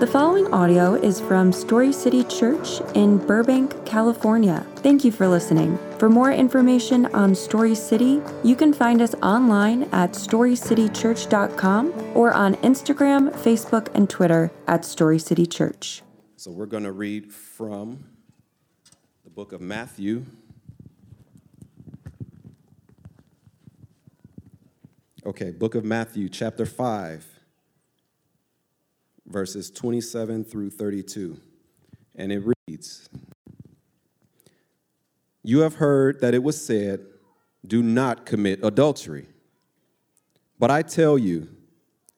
The following audio is from Story City Church in Burbank, California. Thank you for listening. For more information on Story City, you can find us online at storycitychurch.com or on Instagram, Facebook, and Twitter at Story City Church. So we're going to read from the book of Matthew. Okay, book of Matthew, chapter 5 verses 27 through 32. And it reads You have heard that it was said, Do not commit adultery. But I tell you,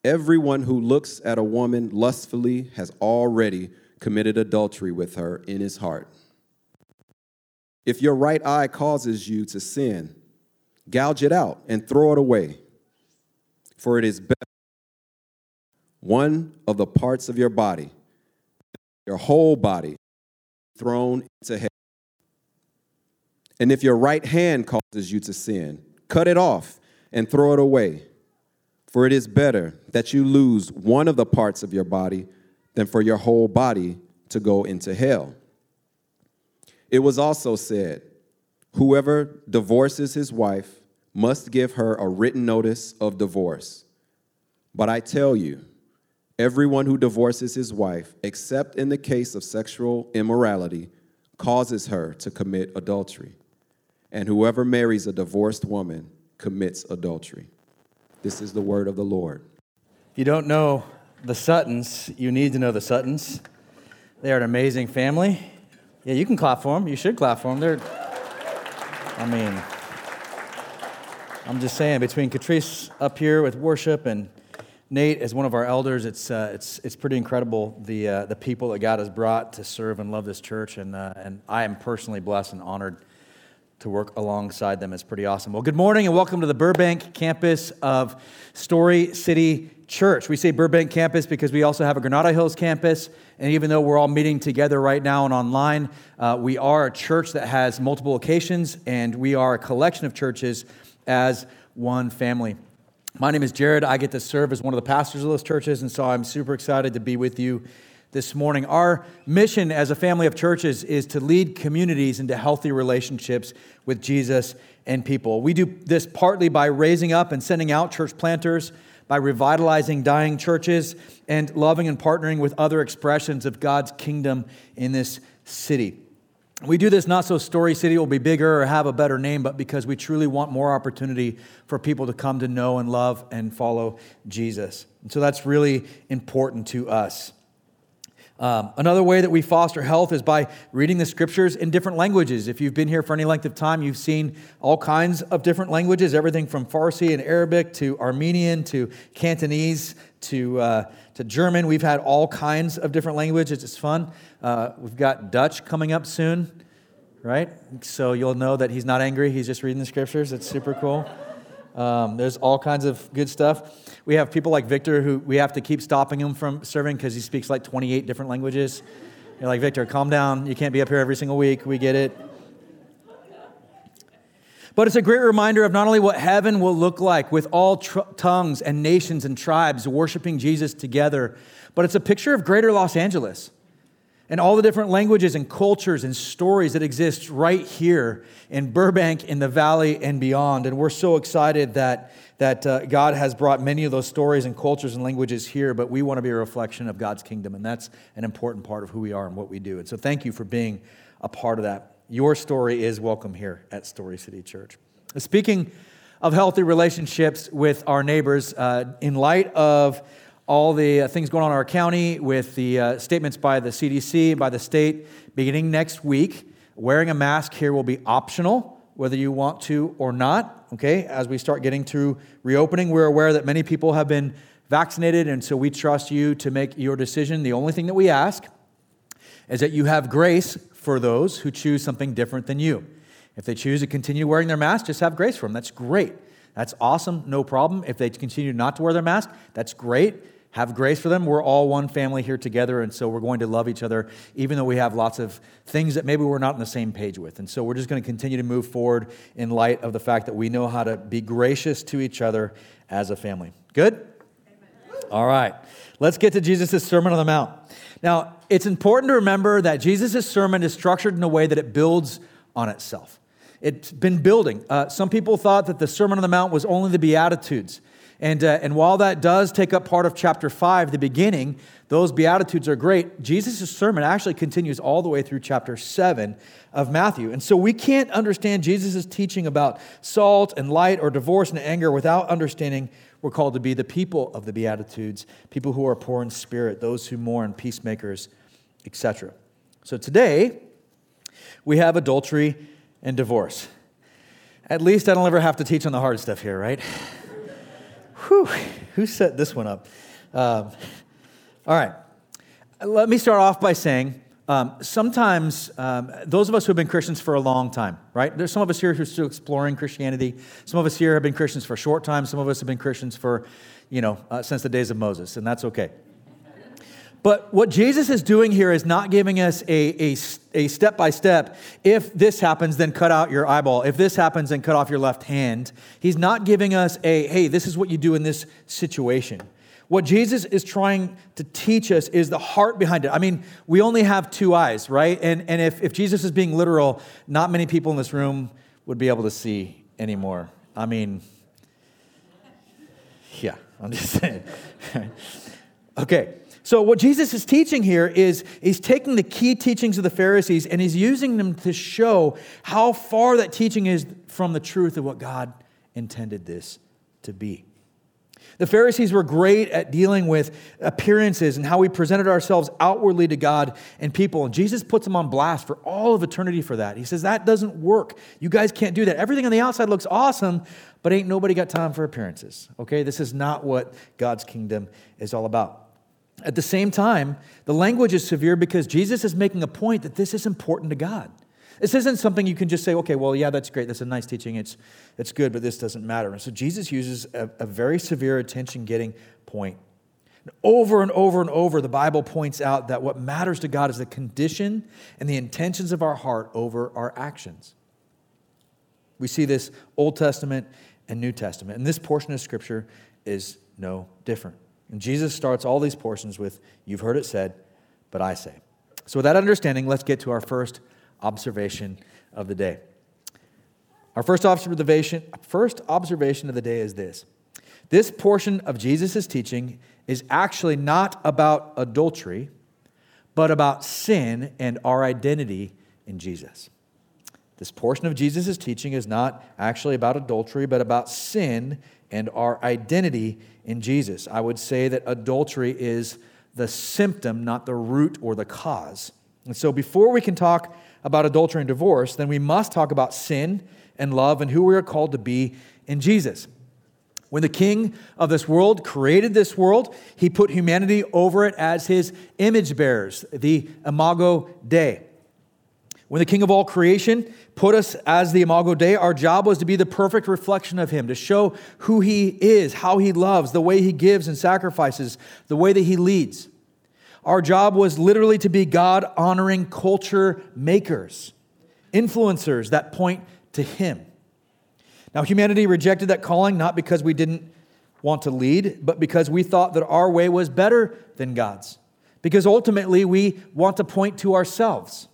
everyone who looks at a woman lustfully has already committed adultery with her in his heart. If your right eye causes you to sin, gouge it out and throw it away, for it is better one of the parts of your body, your whole body, thrown into hell. And if your right hand causes you to sin, cut it off and throw it away. For it is better that you lose one of the parts of your body than for your whole body to go into hell. It was also said, Whoever divorces his wife must give her a written notice of divorce. But I tell you, Everyone who divorces his wife, except in the case of sexual immorality, causes her to commit adultery. And whoever marries a divorced woman commits adultery. This is the word of the Lord. If you don't know the Suttons, you need to know the Suttons. They are an amazing family. Yeah, you can clap for them. You should clap for them. They're, I mean, I'm just saying, between Catrice up here with worship and Nate, as one of our elders, it's, uh, it's, it's pretty incredible the, uh, the people that God has brought to serve and love this church. And, uh, and I am personally blessed and honored to work alongside them. It's pretty awesome. Well, good morning and welcome to the Burbank campus of Story City Church. We say Burbank campus because we also have a Granada Hills campus. And even though we're all meeting together right now and online, uh, we are a church that has multiple locations and we are a collection of churches as one family. My name is Jared. I get to serve as one of the pastors of those churches, and so I'm super excited to be with you this morning. Our mission as a family of churches is to lead communities into healthy relationships with Jesus and people. We do this partly by raising up and sending out church planters, by revitalizing dying churches, and loving and partnering with other expressions of God's kingdom in this city. We do this not so Story City will be bigger or have a better name, but because we truly want more opportunity for people to come to know and love and follow Jesus. And so that's really important to us. Um, another way that we foster health is by reading the scriptures in different languages. If you've been here for any length of time, you've seen all kinds of different languages, everything from Farsi and Arabic to Armenian to Cantonese to, uh, to German. We've had all kinds of different languages. It's fun. Uh, we've got Dutch coming up soon, right? So you'll know that he's not angry. He's just reading the scriptures. It's super cool. Um, there's all kinds of good stuff. We have people like Victor who we have to keep stopping him from serving because he speaks like 28 different languages. You're like, Victor, calm down. You can't be up here every single week. We get it. But it's a great reminder of not only what heaven will look like with all tr- tongues and nations and tribes worshiping Jesus together, but it's a picture of greater Los Angeles and all the different languages and cultures and stories that exist right here in Burbank, in the valley, and beyond. And we're so excited that, that uh, God has brought many of those stories and cultures and languages here, but we want to be a reflection of God's kingdom. And that's an important part of who we are and what we do. And so thank you for being a part of that. Your story is welcome here at Story City Church. Speaking of healthy relationships with our neighbors, uh, in light of all the uh, things going on in our county with the uh, statements by the CDC, by the state, beginning next week, wearing a mask here will be optional, whether you want to or not. Okay, as we start getting to reopening, we're aware that many people have been vaccinated, and so we trust you to make your decision. The only thing that we ask is that you have grace for those who choose something different than you. If they choose to continue wearing their mask, just have grace for them. That's great. That's awesome, no problem. If they continue not to wear their mask, that's great. Have grace for them. We're all one family here together, and so we're going to love each other, even though we have lots of things that maybe we're not on the same page with. And so we're just going to continue to move forward in light of the fact that we know how to be gracious to each other as a family. Good? All right, let's get to Jesus' Sermon on the Mount. Now, it's important to remember that Jesus' sermon is structured in a way that it builds on itself. It's been building. Uh, some people thought that the Sermon on the Mount was only the Beatitudes. And, uh, and while that does take up part of chapter 5, the beginning, those Beatitudes are great. Jesus' sermon actually continues all the way through chapter 7 of Matthew. And so we can't understand Jesus' teaching about salt and light or divorce and anger without understanding we're called to be the people of the Beatitudes, people who are poor in spirit, those who mourn, peacemakers, etc. So today, we have adultery and divorce. At least I don't ever have to teach on the hard stuff here, right? Whew, who set this one up? Um, all right. Let me start off by saying um, sometimes um, those of us who have been Christians for a long time, right? There's some of us here who are still exploring Christianity. Some of us here have been Christians for a short time. Some of us have been Christians for, you know, uh, since the days of Moses, and that's okay. But what Jesus is doing here is not giving us a, a, step by step. If this happens, then cut out your eyeball. If this happens, then cut off your left hand. He's not giving us a, hey, this is what you do in this situation. What Jesus is trying to teach us is the heart behind it. I mean, we only have two eyes, right? And, and if, if Jesus is being literal, not many people in this room would be able to see anymore. I mean, yeah, I'm just saying. okay. So, what Jesus is teaching here is he's taking the key teachings of the Pharisees and he's using them to show how far that teaching is from the truth of what God intended this to be. The Pharisees were great at dealing with appearances and how we presented ourselves outwardly to God and people. And Jesus puts them on blast for all of eternity for that. He says, That doesn't work. You guys can't do that. Everything on the outside looks awesome, but ain't nobody got time for appearances. Okay? This is not what God's kingdom is all about. At the same time, the language is severe because Jesus is making a point that this is important to God. This isn't something you can just say, okay, well, yeah, that's great. That's a nice teaching. It's, it's good, but this doesn't matter. And so Jesus uses a, a very severe attention getting point. And over and over and over, the Bible points out that what matters to God is the condition and the intentions of our heart over our actions. We see this Old Testament and New Testament. And this portion of Scripture is no different. And Jesus starts all these portions with, You've heard it said, but I say. So, with that understanding, let's get to our first observation of the day. Our first observation, first observation of the day is this this portion of Jesus' teaching is actually not about adultery, but about sin and our identity in Jesus. This portion of Jesus' teaching is not actually about adultery, but about sin and our identity in Jesus. I would say that adultery is the symptom, not the root or the cause. And so, before we can talk about adultery and divorce, then we must talk about sin and love and who we are called to be in Jesus. When the king of this world created this world, he put humanity over it as his image bearers, the imago Dei. When the King of all creation put us as the Imago Dei, our job was to be the perfect reflection of Him, to show who He is, how He loves, the way He gives and sacrifices, the way that He leads. Our job was literally to be God honoring culture makers, influencers that point to Him. Now, humanity rejected that calling not because we didn't want to lead, but because we thought that our way was better than God's. Because ultimately, we want to point to ourselves.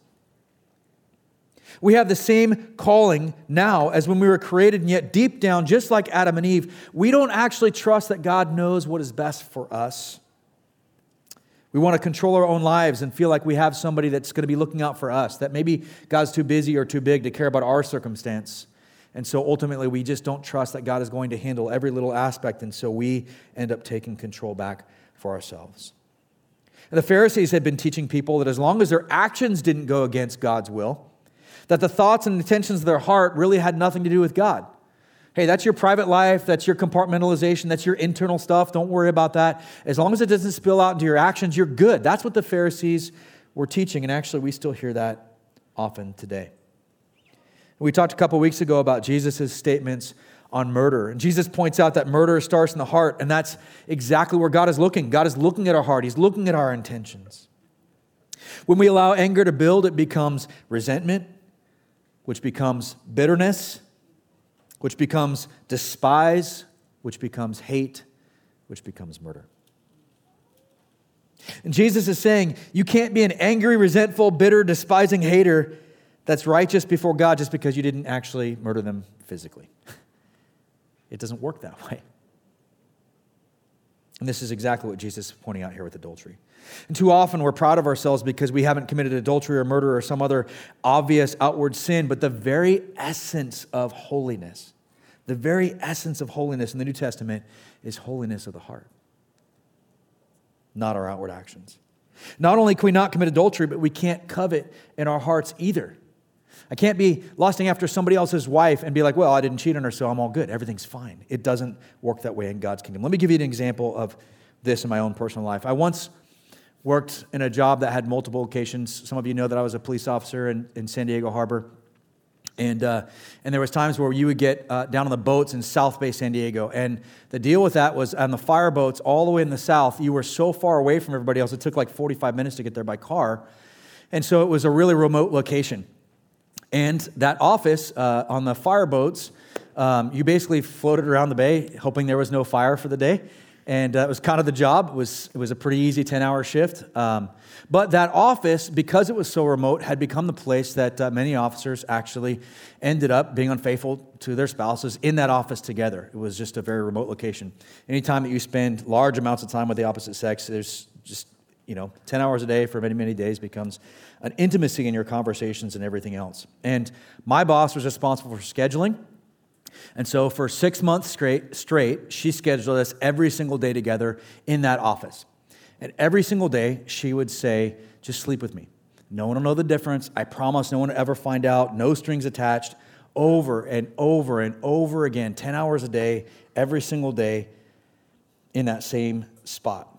We have the same calling now as when we were created, and yet deep down, just like Adam and Eve, we don't actually trust that God knows what is best for us. We want to control our own lives and feel like we have somebody that's going to be looking out for us, that maybe God's too busy or too big to care about our circumstance. And so ultimately, we just don't trust that God is going to handle every little aspect, and so we end up taking control back for ourselves. And the Pharisees had been teaching people that as long as their actions didn't go against God's will, that the thoughts and intentions of their heart really had nothing to do with God. Hey, that's your private life, that's your compartmentalization, that's your internal stuff. Don't worry about that. As long as it doesn't spill out into your actions, you're good. That's what the Pharisees were teaching, and actually, we still hear that often today. We talked a couple weeks ago about Jesus' statements on murder. And Jesus points out that murder starts in the heart, and that's exactly where God is looking. God is looking at our heart, He's looking at our intentions. When we allow anger to build, it becomes resentment, which becomes bitterness, which becomes despise, which becomes hate, which becomes murder. And Jesus is saying, you can't be an angry, resentful, bitter, despising hater that's righteous before God just because you didn't actually murder them physically. It doesn't work that way. And this is exactly what Jesus is pointing out here with adultery. And too often we're proud of ourselves because we haven't committed adultery or murder or some other obvious outward sin, but the very essence of holiness, the very essence of holiness in the New Testament is holiness of the heart not our outward actions. Not only can we not commit adultery, but we can't covet in our hearts either. I can't be lusting after somebody else's wife and be like, well, I didn't cheat on her, so I'm all good. Everything's fine. It doesn't work that way in God's kingdom. Let me give you an example of this in my own personal life. I once worked in a job that had multiple locations. Some of you know that I was a police officer in, in San Diego Harbor. And, uh, and there was times where you would get uh, down on the boats in South Bay, San Diego. And the deal with that was on the fire boats all the way in the south, you were so far away from everybody else, it took like 45 minutes to get there by car. And so it was a really remote location. And that office uh, on the fire boats, um, you basically floated around the bay, hoping there was no fire for the day. And uh, it was kind of the job. It was, it was a pretty easy 10 hour shift. Um, but that office, because it was so remote, had become the place that uh, many officers actually ended up being unfaithful to their spouses in that office together. It was just a very remote location. Anytime that you spend large amounts of time with the opposite sex, there's just, you know, 10 hours a day for many, many days becomes an intimacy in your conversations and everything else. And my boss was responsible for scheduling. And so for six months straight, straight, she scheduled us every single day together in that office. And every single day, she would say, Just sleep with me. No one will know the difference. I promise no one will ever find out. No strings attached. Over and over and over again, 10 hours a day, every single day, in that same spot.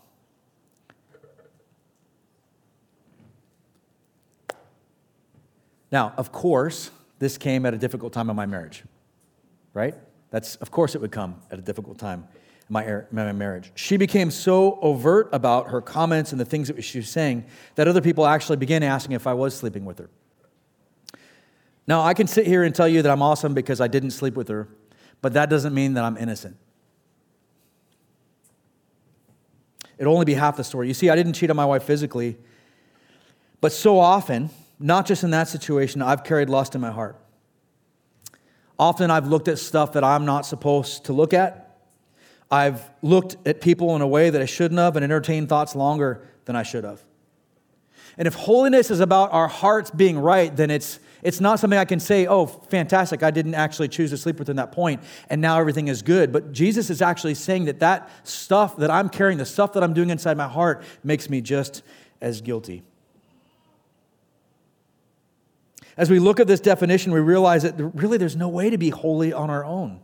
Now, of course, this came at a difficult time in my marriage, right? That's, of course, it would come at a difficult time in my, my marriage. She became so overt about her comments and the things that she was saying that other people actually began asking if I was sleeping with her. Now, I can sit here and tell you that I'm awesome because I didn't sleep with her, but that doesn't mean that I'm innocent. It'll only be half the story. You see, I didn't cheat on my wife physically, but so often, not just in that situation, I've carried lust in my heart. Often I've looked at stuff that I'm not supposed to look at I've looked at people in a way that I shouldn't have and entertained thoughts longer than I should have. And if holiness is about our hearts being right, then it's, it's not something I can say, oh, fantastic, I didn't actually choose to sleep within that point, and now everything is good. But Jesus is actually saying that that stuff that I'm carrying, the stuff that I'm doing inside my heart, makes me just as guilty. As we look at this definition, we realize that really there's no way to be holy on our own.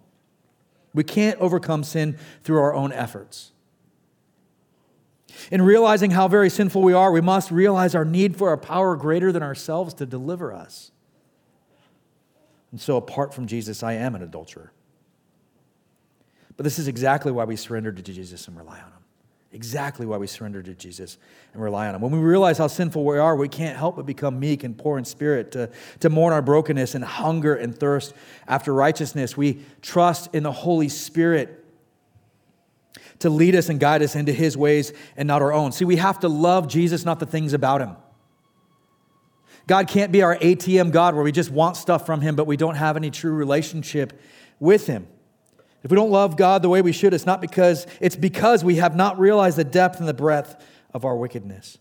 We can't overcome sin through our own efforts. In realizing how very sinful we are, we must realize our need for a power greater than ourselves to deliver us. And so, apart from Jesus, I am an adulterer. But this is exactly why we surrender to Jesus and rely on Him exactly why we surrender to Jesus and rely on Him. When we realize how sinful we are, we can't help but become meek and poor in spirit to, to mourn our brokenness and hunger and thirst after righteousness. We trust in the Holy Spirit to lead us and guide us into His ways and not our own. See, we have to love Jesus, not the things about Him. God can't be our ATM God where we just want stuff from Him, but we don't have any true relationship with Him. If we don't love God the way we should, it's not because it's because we have not realized the depth and the breadth of our wickedness.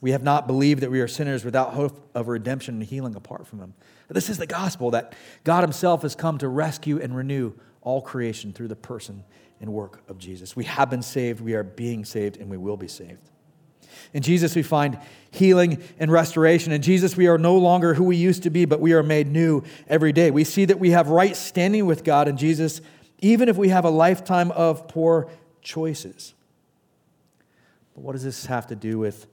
We have not believed that we are sinners without hope of redemption and healing apart from Him. This is the gospel that God Himself has come to rescue and renew all creation through the person and work of Jesus. We have been saved, we are being saved, and we will be saved. In Jesus, we find healing and restoration. In Jesus, we are no longer who we used to be, but we are made new every day. We see that we have right standing with God in Jesus even if we have a lifetime of poor choices. But what does this have to do with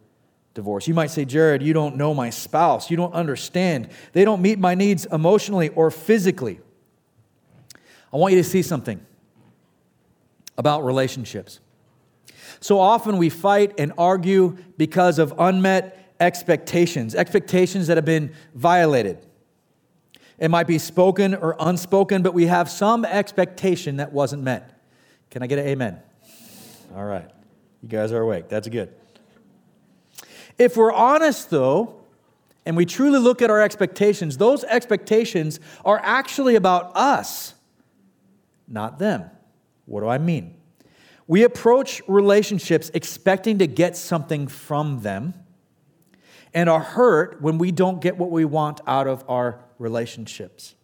divorce? You might say, Jared, you don't know my spouse. You don't understand. They don't meet my needs emotionally or physically. I want you to see something about relationships. So often we fight and argue because of unmet expectations, expectations that have been violated. It might be spoken or unspoken, but we have some expectation that wasn't met. Can I get an amen? All right. You guys are awake. That's good. If we're honest, though, and we truly look at our expectations, those expectations are actually about us, not them. What do I mean? We approach relationships expecting to get something from them and are hurt when we don't get what we want out of our relationships.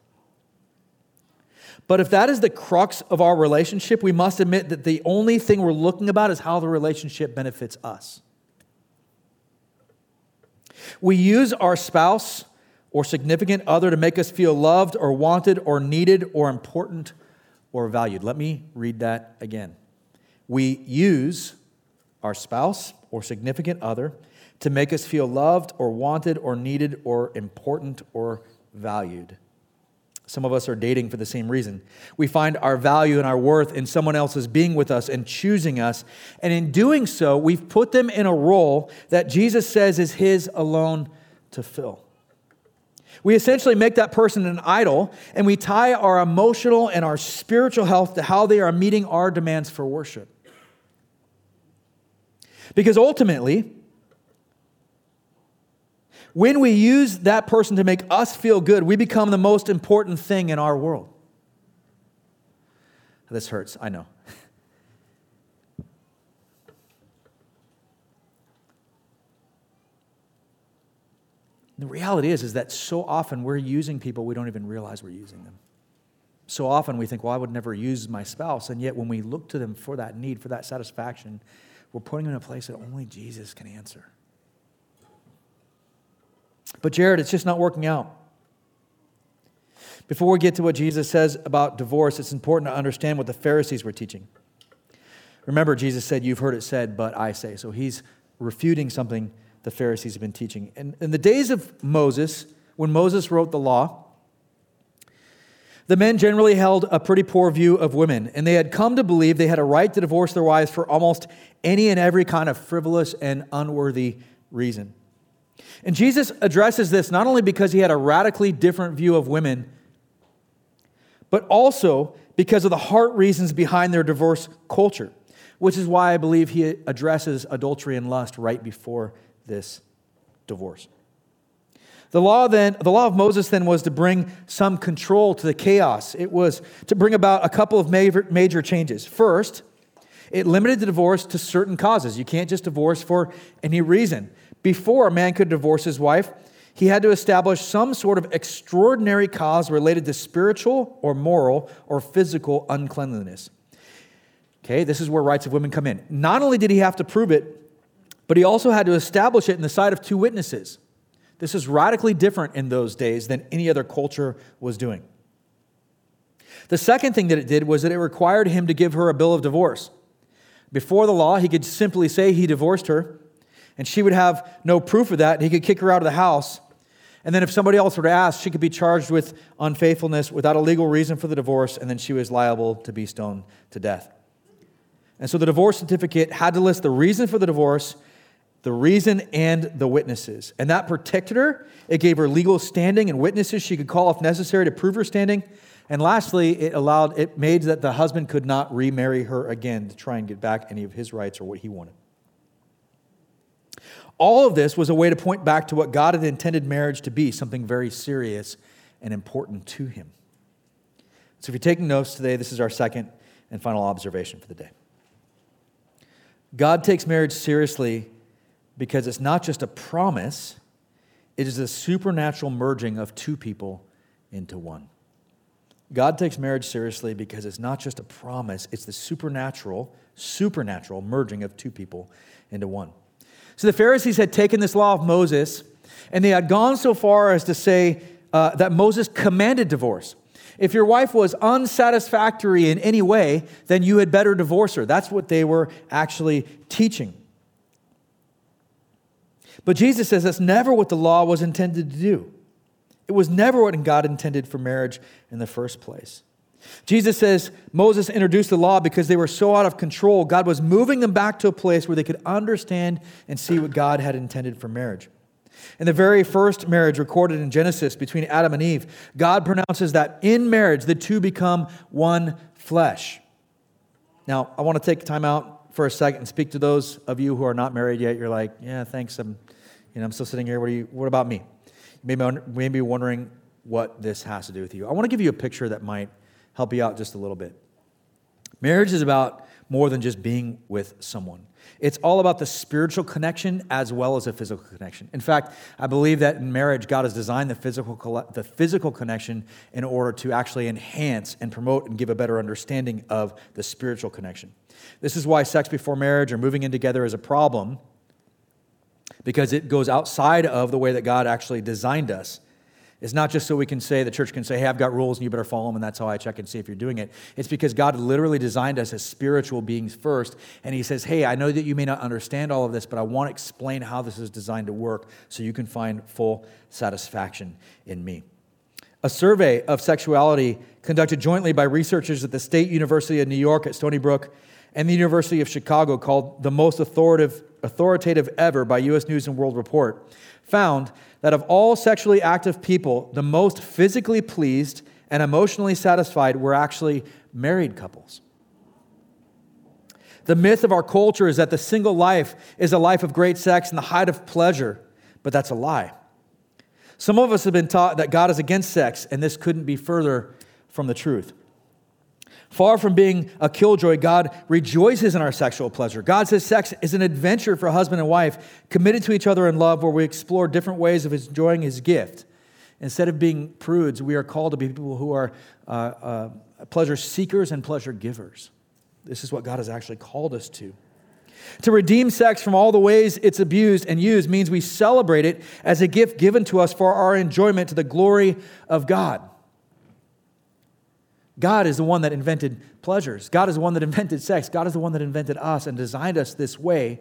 But if that is the crux of our relationship, we must admit that the only thing we're looking about is how the relationship benefits us. We use our spouse or significant other to make us feel loved or wanted or needed or important or valued. Let me read that again. We use our spouse or significant other to make us feel loved or wanted or needed or important or valued. Some of us are dating for the same reason. We find our value and our worth in someone else's being with us and choosing us. And in doing so, we've put them in a role that Jesus says is His alone to fill. We essentially make that person an idol, and we tie our emotional and our spiritual health to how they are meeting our demands for worship. Because ultimately, when we use that person to make us feel good, we become the most important thing in our world. This hurts, I know. The reality is, is that so often we're using people we don't even realize we're using them. So often we think, well, I would never use my spouse. And yet when we look to them for that need, for that satisfaction, we're putting them in a place that only Jesus can answer. But, Jared, it's just not working out. Before we get to what Jesus says about divorce, it's important to understand what the Pharisees were teaching. Remember, Jesus said, You've heard it said, but I say. So he's refuting something the Pharisees have been teaching. And in the days of Moses, when Moses wrote the law, the men generally held a pretty poor view of women, and they had come to believe they had a right to divorce their wives for almost any and every kind of frivolous and unworthy reason. And Jesus addresses this not only because he had a radically different view of women, but also because of the heart reasons behind their divorce culture, which is why I believe he addresses adultery and lust right before this divorce. The law then, the law of Moses then was to bring some control to the chaos. It was to bring about a couple of major, major changes. First, it limited the divorce to certain causes. You can't just divorce for any reason. Before a man could divorce his wife, he had to establish some sort of extraordinary cause related to spiritual or moral or physical uncleanliness. Okay, this is where rights of women come in. Not only did he have to prove it, but he also had to establish it in the sight of two witnesses. This is radically different in those days than any other culture was doing. The second thing that it did was that it required him to give her a bill of divorce. Before the law, he could simply say he divorced her, and she would have no proof of that, he could kick her out of the house. And then if somebody else were to ask, she could be charged with unfaithfulness without a legal reason for the divorce, and then she was liable to be stoned to death. And so the divorce certificate had to list the reason for the divorce, the reason, and the witnesses. And that protected her. It gave her legal standing and witnesses she could call if necessary to prove her standing. And lastly, it allowed it made that the husband could not remarry her again to try and get back any of his rights or what he wanted. All of this was a way to point back to what God had intended marriage to be something very serious and important to him. So, if you're taking notes today, this is our second and final observation for the day. God takes marriage seriously because it's not just a promise, it is a supernatural merging of two people into one. God takes marriage seriously because it's not just a promise, it's the supernatural, supernatural merging of two people into one. So the Pharisees had taken this law of Moses and they had gone so far as to say uh, that Moses commanded divorce. If your wife was unsatisfactory in any way, then you had better divorce her. That's what they were actually teaching. But Jesus says that's never what the law was intended to do. It was never what God intended for marriage in the first place. Jesus says Moses introduced the law because they were so out of control. God was moving them back to a place where they could understand and see what God had intended for marriage. In the very first marriage recorded in Genesis between Adam and Eve, God pronounces that in marriage the two become one flesh. Now, I want to take time out for a second and speak to those of you who are not married yet. You're like, yeah, thanks. I'm And I'm still sitting here. What, are you, what about me? You may be wondering what this has to do with you. I want to give you a picture that might help you out just a little bit. Marriage is about more than just being with someone. It's all about the spiritual connection as well as a physical connection. In fact, I believe that in marriage, God has designed the physical, the physical connection in order to actually enhance and promote and give a better understanding of the spiritual connection. This is why sex before marriage or moving in together is a problem because it goes outside of the way that God actually designed us. It's not just so we can say, the church can say, hey, I've got rules and you better follow them, and that's how I check and see if you're doing it. It's because God literally designed us as spiritual beings first. And He says, hey, I know that you may not understand all of this, but I want to explain how this is designed to work so you can find full satisfaction in me. A survey of sexuality conducted jointly by researchers at the State University of New York at Stony Brook and the University of Chicago, called the most authoritative, authoritative ever by U.S. News and World Report, found that of all sexually active people, the most physically pleased and emotionally satisfied were actually married couples. The myth of our culture is that the single life is a life of great sex and the height of pleasure, but that's a lie. Some of us have been taught that God is against sex, and this couldn't be further from the truth. Far from being a killjoy, God rejoices in our sexual pleasure. God says sex is an adventure for husband and wife, committed to each other in love, where we explore different ways of enjoying his gift. Instead of being prudes, we are called to be people who are uh, uh, pleasure seekers and pleasure givers. This is what God has actually called us to. To redeem sex from all the ways it's abused and used means we celebrate it as a gift given to us for our enjoyment to the glory of God. God is the one that invented pleasures. God is the one that invented sex. God is the one that invented us and designed us this way.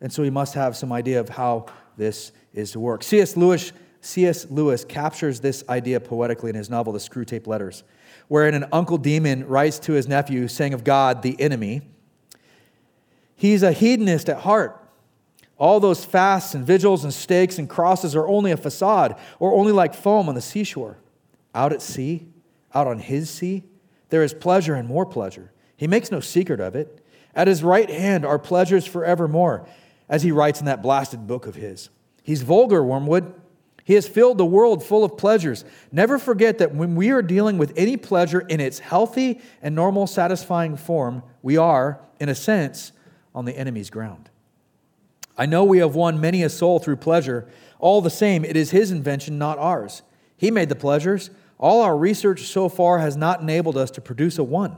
And so he must have some idea of how this is to work. C.S. Lewis, C.S. Lewis captures this idea poetically in his novel, The Screwtape Letters, wherein an uncle demon writes to his nephew, saying of God, the enemy, He's a hedonist at heart. All those fasts and vigils and stakes and crosses are only a facade or only like foam on the seashore. Out at sea, out on his sea, there is pleasure and more pleasure. He makes no secret of it. At his right hand are pleasures forevermore, as he writes in that blasted book of his. He's vulgar, Wormwood. He has filled the world full of pleasures. Never forget that when we are dealing with any pleasure in its healthy and normal, satisfying form, we are, in a sense, on the enemy's ground. I know we have won many a soul through pleasure. All the same, it is his invention, not ours. He made the pleasures. All our research so far has not enabled us to produce a one.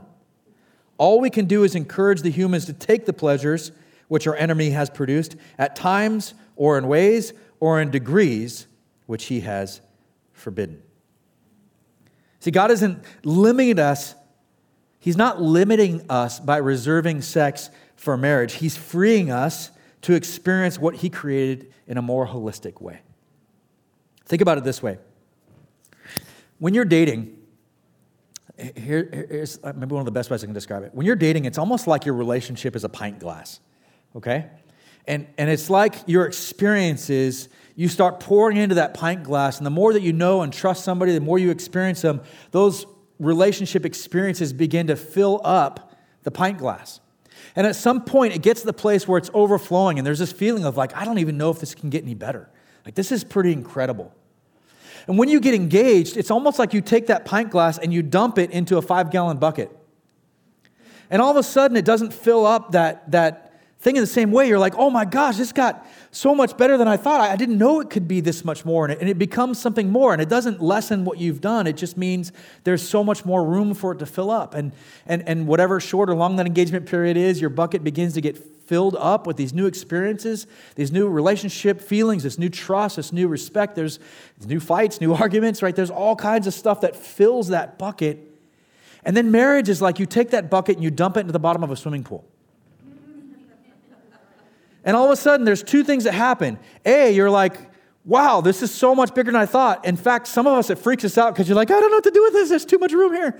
All we can do is encourage the humans to take the pleasures which our enemy has produced at times or in ways or in degrees which he has forbidden. See, God isn't limiting us, He's not limiting us by reserving sex for marriage. He's freeing us to experience what He created in a more holistic way. Think about it this way when you're dating, here, here's uh, maybe one of the best ways I can describe it. When you're dating, it's almost like your relationship is a pint glass, okay? And, and it's like your experiences, you start pouring into that pint glass, and the more that you know and trust somebody, the more you experience them, those relationship experiences begin to fill up the pint glass. And at some point, it gets to the place where it's overflowing, and there's this feeling of like, I don't even know if this can get any better. Like, this is pretty incredible. And when you get engaged, it's almost like you take that pint glass and you dump it into a five gallon bucket. And all of a sudden, it doesn't fill up that, that thing in the same way. You're like, oh my gosh, this got so much better than I thought. I didn't know it could be this much more. And it, and it becomes something more. And it doesn't lessen what you've done. It just means there's so much more room for it to fill up. And, and, and whatever short or long that engagement period is, your bucket begins to get filled up with these new experiences, these new relationship feelings, this new trust, this new respect. There's new fights, new arguments, right? There's all kinds of stuff that fills that bucket. And then marriage is like you take that bucket and you dump it into the bottom of a swimming pool. And all of a sudden, there's two things that happen. A, you're like, wow, this is so much bigger than I thought. In fact, some of us, it freaks us out because you're like, I don't know what to do with this. There's too much room here.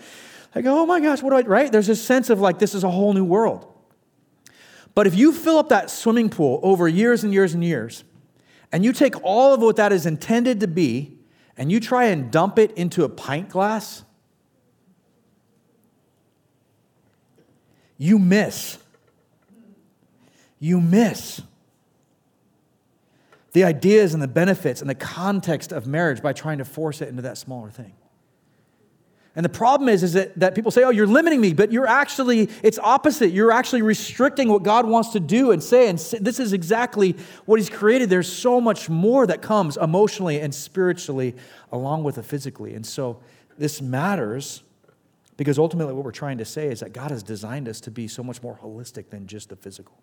Go, oh my gosh, what do I, right? There's this sense of like, this is a whole new world. But if you fill up that swimming pool over years and years and years, and you take all of what that is intended to be, and you try and dump it into a pint glass, you miss. You miss the ideas and the benefits and the context of marriage by trying to force it into that smaller thing. And the problem is, is that, that people say, oh, you're limiting me, but you're actually, it's opposite. You're actually restricting what God wants to do and say. And this is exactly what He's created. There's so much more that comes emotionally and spiritually along with it physically. And so this matters because ultimately what we're trying to say is that God has designed us to be so much more holistic than just the physical.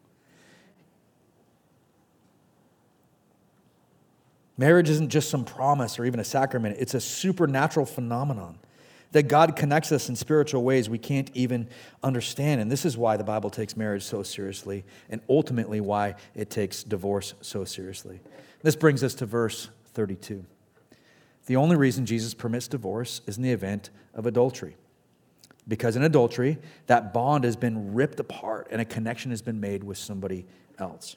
Marriage isn't just some promise or even a sacrament, it's a supernatural phenomenon that God connects us in spiritual ways we can't even understand. And this is why the Bible takes marriage so seriously, and ultimately why it takes divorce so seriously. This brings us to verse 32. The only reason Jesus permits divorce is in the event of adultery. Because in adultery, that bond has been ripped apart and a connection has been made with somebody else.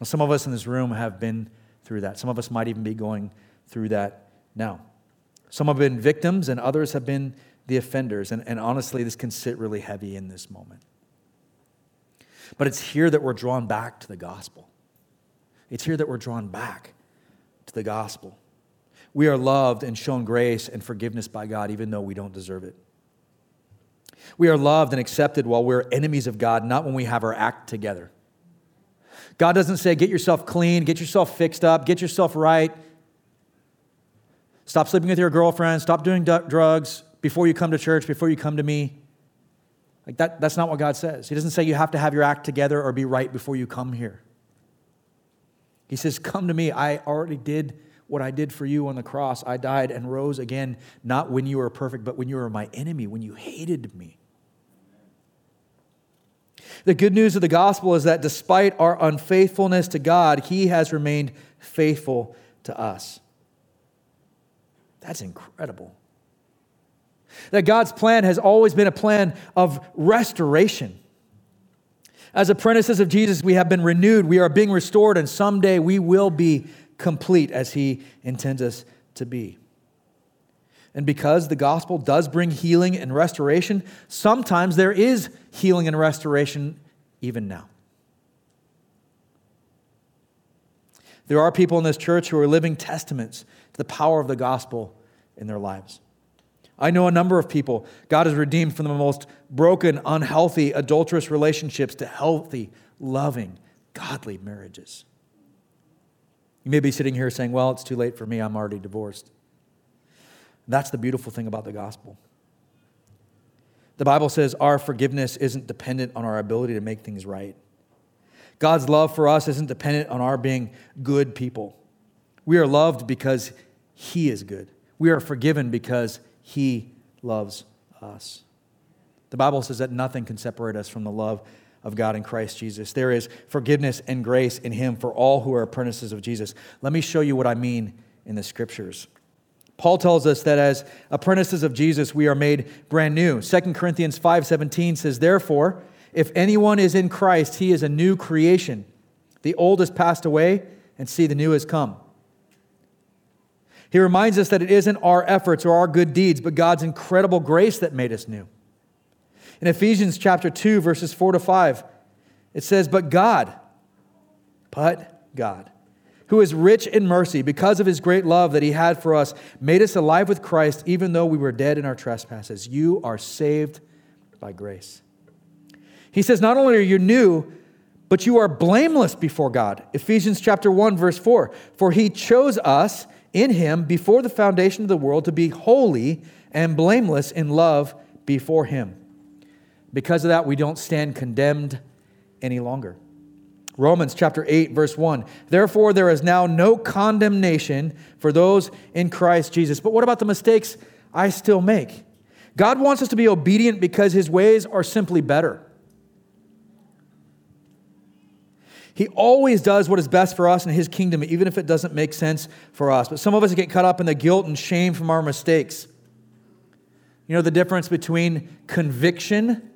Now, some of us in this room have been through that. Some of us might even be going through that now. Some have been victims, and others have been the offenders. And, and honestly, this can sit really heavy in this moment. But it's here that we're drawn back to the gospel. It's here that we're drawn back to the gospel. We are loved and shown grace and forgiveness by God, even though we don't deserve it. We are loved and accepted while we're enemies of God, not when we have our act together. God doesn't say, get yourself clean, get yourself fixed up, get yourself right. Stop sleeping with your girlfriend. Stop doing d- drugs before you come to church, before you come to me. Like that, that's not what God says. He doesn't say you have to have your act together or be right before you come here. He says, Come to me. I already did what I did for you on the cross. I died and rose again, not when you were perfect, but when you were my enemy, when you hated me. The good news of the gospel is that despite our unfaithfulness to God, He has remained faithful to us. That's incredible. That God's plan has always been a plan of restoration. As apprentices of Jesus, we have been renewed, we are being restored, and someday we will be complete as He intends us to be. And because the gospel does bring healing and restoration, sometimes there is healing and restoration even now. There are people in this church who are living testaments to the power of the gospel in their lives. I know a number of people God has redeemed from the most broken, unhealthy, adulterous relationships to healthy, loving, godly marriages. You may be sitting here saying, Well, it's too late for me. I'm already divorced. That's the beautiful thing about the gospel. The Bible says our forgiveness isn't dependent on our ability to make things right. God's love for us isn't dependent on our being good people. We are loved because He is good. We are forgiven because He loves us. The Bible says that nothing can separate us from the love of God in Christ Jesus. There is forgiveness and grace in Him for all who are apprentices of Jesus. Let me show you what I mean in the scriptures. Paul tells us that as apprentices of Jesus, we are made brand new. 2 Corinthians 5:17 says, "Therefore, if anyone is in Christ, he is a new creation. The old has passed away, and see, the new has come." He reminds us that it isn't our efforts or our good deeds, but God's incredible grace that made us new. In Ephesians chapter 2, verses 4 to 5, it says, But God, but God, who is rich in mercy, because of his great love that he had for us, made us alive with Christ, even though we were dead in our trespasses. You are saved by grace. He says, Not only are you new, but you are blameless before God. Ephesians chapter 1, verse 4. For he chose us in him before the foundation of the world to be holy and blameless in love before him. Because of that, we don't stand condemned any longer. Romans chapter 8, verse 1. Therefore, there is now no condemnation for those in Christ Jesus. But what about the mistakes I still make? God wants us to be obedient because his ways are simply better. He always does what is best for us in his kingdom, even if it doesn't make sense for us. But some of us get caught up in the guilt and shame from our mistakes. You know the difference between conviction,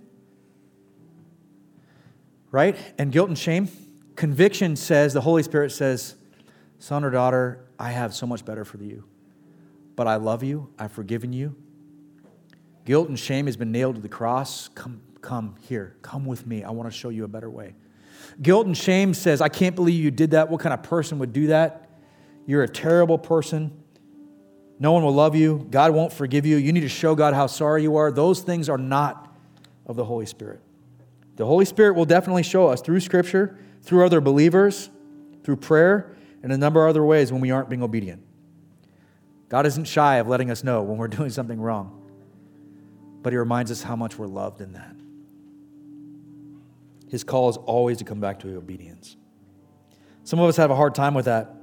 right, and guilt and shame? Conviction says, the Holy Spirit says, Son or daughter, I have so much better for you. But I love you, I've forgiven you. Guilt and shame has been nailed to the cross. Come, come here, come with me. I want to show you a better way. Guilt and shame says, I can't believe you did that. What kind of person would do that? You're a terrible person. No one will love you. God won't forgive you. You need to show God how sorry you are. Those things are not of the Holy Spirit. The Holy Spirit will definitely show us through Scripture, through other believers, through prayer, and a number of other ways when we aren't being obedient. God isn't shy of letting us know when we're doing something wrong, but He reminds us how much we're loved in that. His call is always to come back to obedience. Some of us have a hard time with that.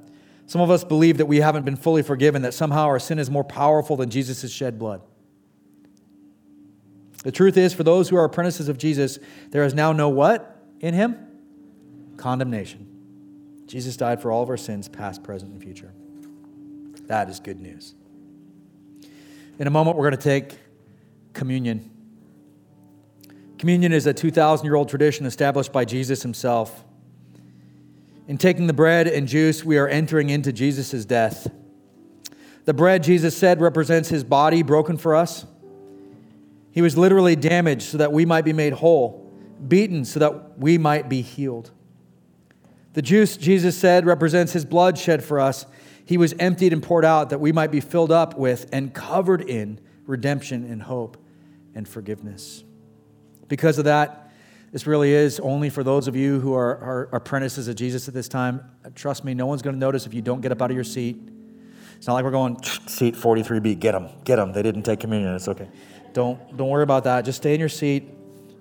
Some of us believe that we haven't been fully forgiven, that somehow our sin is more powerful than Jesus' shed blood. The truth is, for those who are apprentices of Jesus, there is now no what in him? Condemnation. Jesus died for all of our sins, past, present, and future. That is good news. In a moment, we're going to take communion. Communion is a 2,000 year old tradition established by Jesus himself. In taking the bread and juice, we are entering into Jesus' death. The bread, Jesus said, represents his body broken for us. He was literally damaged so that we might be made whole, beaten so that we might be healed. The juice, Jesus said, represents his blood shed for us. He was emptied and poured out that we might be filled up with and covered in redemption and hope and forgiveness. Because of that, this really is only for those of you who are, are apprentices of Jesus at this time. Trust me, no one's going to notice if you don't get up out of your seat. It's not like we're going, seat 43B, get them, get them. They didn't take communion. It's okay. Don't, don't worry about that. Just stay in your seat.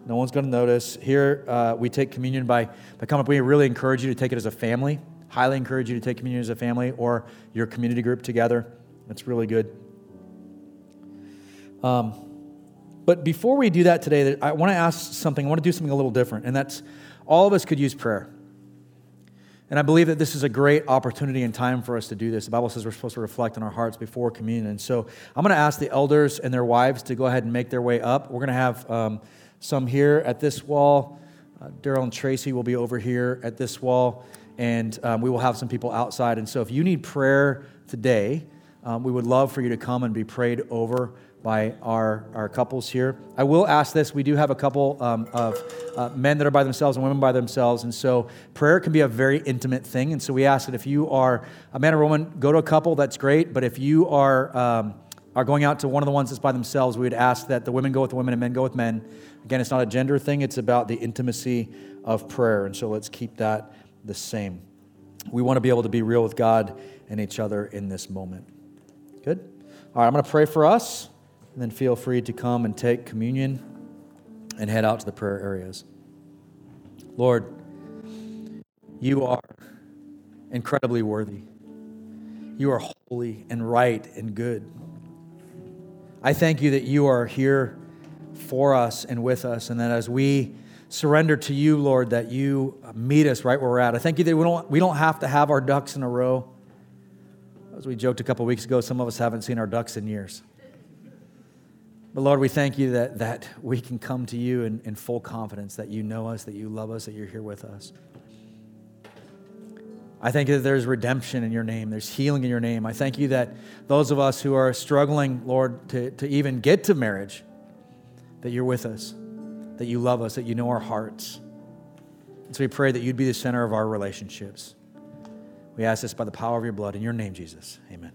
No one's going to notice. Here, uh, we take communion by, by coming up. We really encourage you to take it as a family. Highly encourage you to take communion as a family or your community group together. That's really good. Um, but before we do that today, I want to ask something. I want to do something a little different, and that's all of us could use prayer. And I believe that this is a great opportunity and time for us to do this. The Bible says we're supposed to reflect on our hearts before communion. And so I'm going to ask the elders and their wives to go ahead and make their way up. We're going to have um, some here at this wall. Uh, Daryl and Tracy will be over here at this wall. And um, we will have some people outside. And so if you need prayer today, um, we would love for you to come and be prayed over by our, our couples here. I will ask this we do have a couple um, of uh, men that are by themselves and women by themselves. And so prayer can be a very intimate thing. And so we ask that if you are a man or woman, go to a couple, that's great. But if you are, um, are going out to one of the ones that's by themselves, we would ask that the women go with the women and men go with men. Again, it's not a gender thing, it's about the intimacy of prayer. And so let's keep that the same. We want to be able to be real with God and each other in this moment. Good? All right, I'm going to pray for us and then feel free to come and take communion and head out to the prayer areas. Lord, you are incredibly worthy. You are holy and right and good. I thank you that you are here for us and with us, and that as we surrender to you, Lord, that you meet us right where we're at. I thank you that we don't, we don't have to have our ducks in a row. As we joked a couple weeks ago, some of us haven't seen our ducks in years. But Lord, we thank you that, that we can come to you in, in full confidence that you know us, that you love us, that you're here with us. I thank you that there's redemption in your name, there's healing in your name. I thank you that those of us who are struggling, Lord, to, to even get to marriage, that you're with us, that you love us, that you know our hearts. And so we pray that you'd be the center of our relationships. We ask this by the power of your blood. In your name, Jesus. Amen.